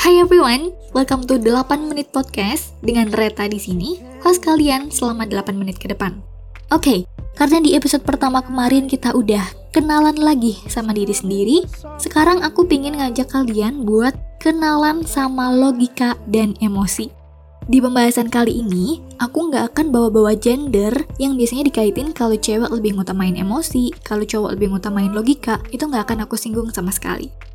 Hai everyone, welcome to 8 menit podcast dengan Reta di sini, host kalian selama 8 menit ke depan. Oke, okay, karena di episode pertama kemarin kita udah kenalan lagi sama diri sendiri, sekarang aku pingin ngajak kalian buat kenalan sama logika dan emosi. Di pembahasan kali ini, aku nggak akan bawa-bawa gender yang biasanya dikaitin kalau cewek lebih ngutamain emosi, kalau cowok lebih ngutamain logika, itu nggak akan aku singgung sama sekali.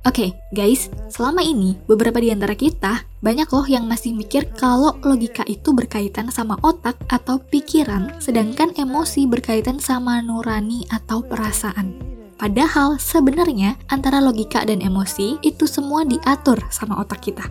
Oke, okay, guys, selama ini beberapa di antara kita banyak loh yang masih mikir kalau logika itu berkaitan sama otak atau pikiran, sedangkan emosi berkaitan sama nurani atau perasaan. Padahal sebenarnya antara logika dan emosi itu semua diatur sama otak kita.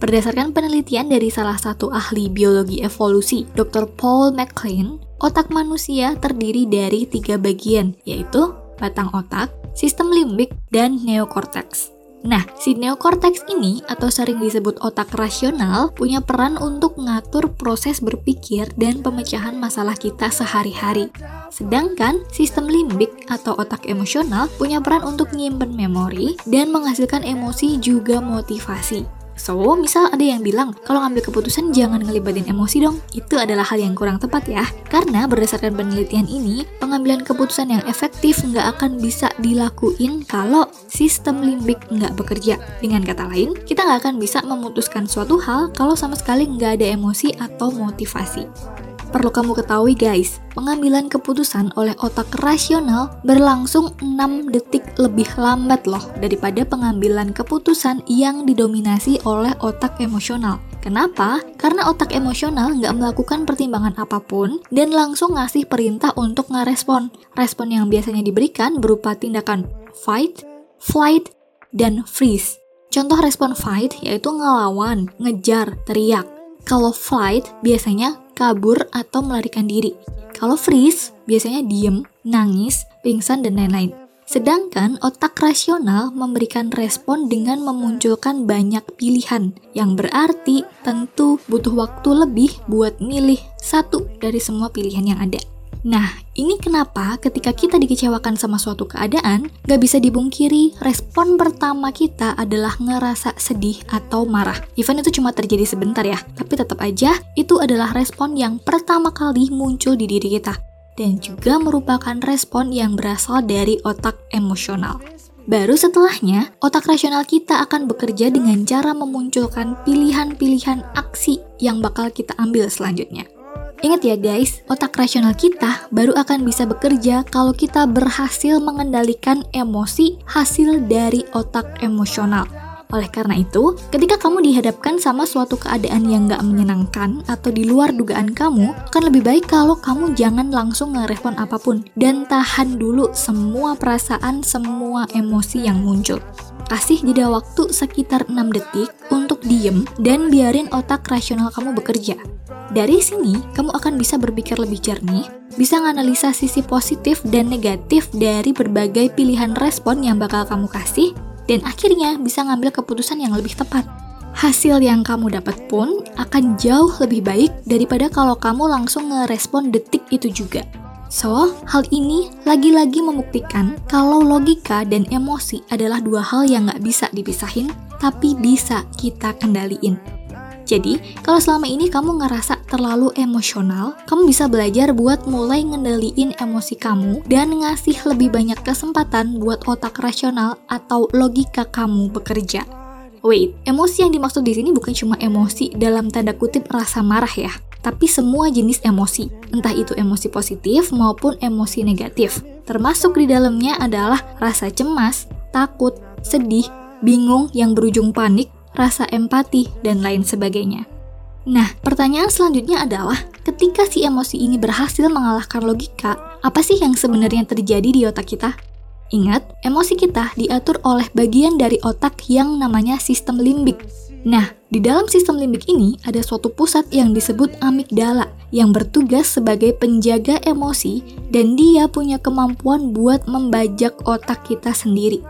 Berdasarkan penelitian dari salah satu ahli biologi evolusi, Dr. Paul MacLean, otak manusia terdiri dari tiga bagian, yaitu batang otak, sistem limbik, dan neokortex. Nah, si neokortex ini atau sering disebut otak rasional punya peran untuk mengatur proses berpikir dan pemecahan masalah kita sehari-hari. Sedangkan sistem limbik atau otak emosional punya peran untuk menyimpan memori dan menghasilkan emosi juga motivasi. So, misal ada yang bilang, kalau ngambil keputusan jangan ngelibatin emosi dong. Itu adalah hal yang kurang tepat ya. Karena berdasarkan penelitian ini, pengambilan keputusan yang efektif nggak akan bisa dilakuin kalau sistem limbik nggak bekerja. Dengan kata lain, kita nggak akan bisa memutuskan suatu hal kalau sama sekali nggak ada emosi atau motivasi. Perlu kamu ketahui guys, pengambilan keputusan oleh otak rasional berlangsung 6 detik lebih lambat loh daripada pengambilan keputusan yang didominasi oleh otak emosional. Kenapa? Karena otak emosional nggak melakukan pertimbangan apa pun dan langsung ngasih perintah untuk ngerespon. Respon yang biasanya diberikan berupa tindakan fight, flight, dan freeze. Contoh respon fight yaitu ngelawan, ngejar, teriak. Kalau flight biasanya kabur atau melarikan diri. Kalau freeze, biasanya diem, nangis, pingsan, dan lain-lain. Sedangkan otak rasional memberikan respon dengan memunculkan banyak pilihan, yang berarti tentu butuh waktu lebih buat milih satu dari semua pilihan yang ada. Nah, ini kenapa ketika kita dikecewakan sama suatu keadaan, gak bisa dibungkiri respon pertama kita adalah ngerasa sedih atau marah. Even itu cuma terjadi sebentar ya, tapi tetap aja itu adalah respon yang pertama kali muncul di diri kita. Dan juga merupakan respon yang berasal dari otak emosional. Baru setelahnya, otak rasional kita akan bekerja dengan cara memunculkan pilihan-pilihan aksi yang bakal kita ambil selanjutnya. Ingat ya guys, otak rasional kita baru akan bisa bekerja kalau kita berhasil mengendalikan emosi hasil dari otak emosional. Oleh karena itu, ketika kamu dihadapkan sama suatu keadaan yang gak menyenangkan atau di luar dugaan kamu, akan lebih baik kalau kamu jangan langsung ngerespon apa pun dan tahan dulu semua perasaan, semua emosi yang muncul. Kasih jeda waktu sekitar 6 detik untuk diem dan biarin otak rasional kamu bekerja. Dari sini, kamu akan bisa berpikir lebih jernih, bisa menganalisa sisi positif dan negatif dari berbagai pilihan respon yang bakal kamu kasih, dan akhirnya bisa ngambil keputusan yang lebih tepat. Hasil yang kamu dapat pun akan jauh lebih baik daripada kalau kamu langsung ngerespon detik itu juga. So, hal ini lagi-lagi membuktikan kalau logika dan emosi adalah dua hal yang nggak bisa dipisahin, tapi bisa kita kendaliin. Jadi, kalau selama ini kamu ngerasa terlalu emosional, kamu bisa belajar buat mulai ngendaliin emosi kamu dan ngasih lebih banyak kesempatan buat otak rasional atau logika kamu bekerja. Wait, emosi yang dimaksud di sini bukan cuma emosi dalam tanda kutip rasa marah ya, tapi semua jenis emosi, entah itu emosi positif maupun emosi negatif. Termasuk di dalamnya adalah rasa cemas, takut, sedih, bingung yang berujung panik, rasa empati, dan lain sebagainya. Nah, pertanyaan selanjutnya adalah, ketika si emosi ini berhasil mengalahkan logika, apa sih yang sebenarnya terjadi di otak kita? Ingat, emosi kita diatur oleh bagian dari otak yang namanya sistem limbik. Nah, di dalam sistem limbik ini ada suatu pusat yang disebut amigdala yang bertugas sebagai penjaga emosi dan dia punya kemampuan buat membajak otak kita sendiri.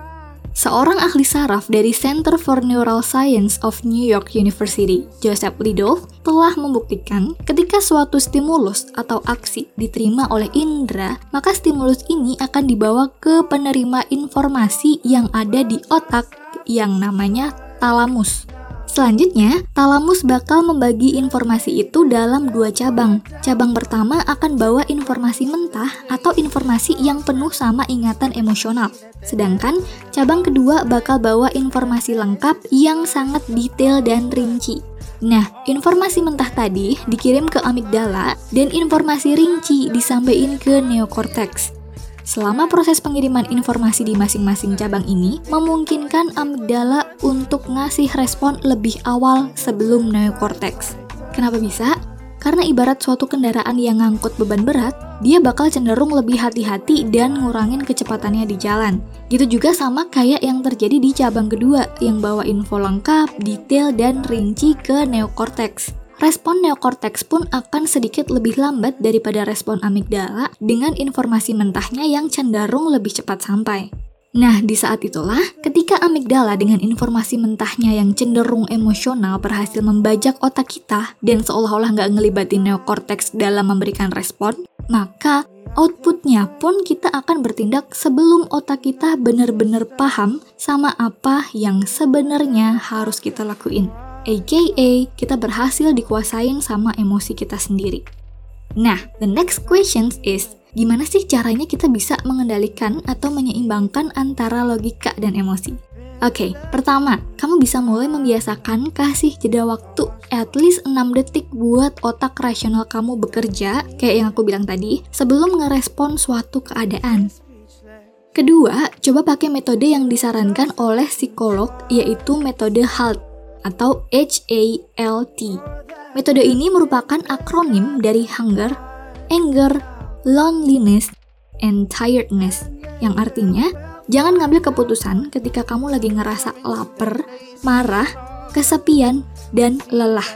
Seorang ahli saraf dari Center for Neural Science of New York University, Joseph Lidov, telah membuktikan ketika suatu stimulus atau aksi diterima oleh indera, maka stimulus ini akan dibawa ke penerima informasi yang ada di otak yang namanya talamus. Selanjutnya, talamus bakal membagi informasi itu dalam dua cabang. Cabang pertama akan bawa informasi mentah atau informasi yang penuh sama ingatan emosional. Sedangkan cabang kedua bakal bawa informasi lengkap yang sangat detail dan rinci. Nah, informasi mentah tadi dikirim ke amigdala dan informasi rinci disampaikan ke neokortex. Selama proses pengiriman informasi di masing-masing cabang ini memungkinkan amigdala untuk ngasih respon lebih awal sebelum neokortex. Kenapa bisa? Karena ibarat suatu kendaraan yang ngangkut beban berat, dia bakal cenderung lebih hati-hati dan ngurangin kecepatannya di jalan. Gitu juga sama kayak yang terjadi di cabang kedua, yang bawa info lengkap, detail, dan rinci ke neokortex respon neokortex pun akan sedikit lebih lambat daripada respon amigdala dengan informasi mentahnya yang cenderung lebih cepat sampai. Nah, di saat itulah, ketika amigdala dengan informasi mentahnya yang cenderung emosional berhasil membajak otak kita dan seolah-olah nggak ngelibatin neokortex dalam memberikan respon, maka outputnya pun kita akan bertindak sebelum otak kita benar-benar paham sama apa yang sebenarnya harus kita lakuin aka kita berhasil dikuasain sama emosi kita sendiri. Nah, the next question is, gimana sih caranya kita bisa mengendalikan atau menyeimbangkan antara logika dan emosi? Oke, okay, pertama, kamu bisa mulai membiasakan kasih jeda waktu at least 6 detik buat otak rasional kamu bekerja, kayak yang aku bilang tadi, sebelum ngerespon suatu keadaan. Kedua, coba pakai metode yang disarankan oleh psikolog, yaitu metode HALT atau HALT. Metode ini merupakan akronim dari hunger, anger, loneliness, and tiredness, yang artinya jangan ngambil keputusan ketika kamu lagi ngerasa lapar, marah, kesepian, dan lelah.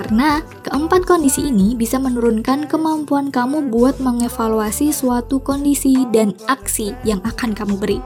Karena keempat kondisi ini bisa menurunkan kemampuan kamu buat mengevaluasi suatu kondisi dan aksi yang akan kamu beri.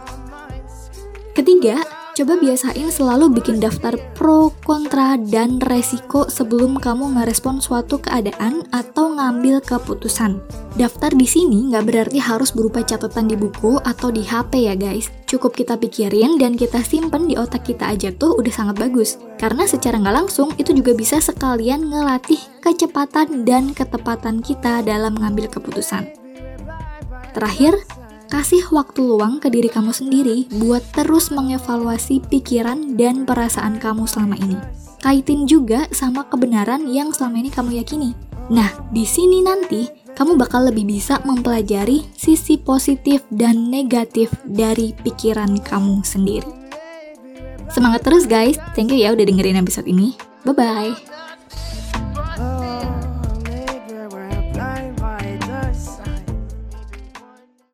Ketiga, Coba biasain selalu bikin daftar pro, kontra, dan resiko sebelum kamu ngerespon suatu keadaan atau ngambil keputusan. Daftar di sini nggak berarti harus berupa catatan di buku atau di HP ya guys. Cukup kita pikirin dan kita simpen di otak kita aja tuh udah sangat bagus. Karena secara nggak langsung itu juga bisa sekalian ngelatih kecepatan dan ketepatan kita dalam mengambil keputusan. Terakhir, Kasih waktu luang ke diri kamu sendiri buat terus mengevaluasi pikiran dan perasaan kamu selama ini. Kaitin juga sama kebenaran yang selama ini kamu yakini. Nah, di sini nanti kamu bakal lebih bisa mempelajari sisi positif dan negatif dari pikiran kamu sendiri. Semangat terus guys, thank you ya udah dengerin episode ini. Bye-bye.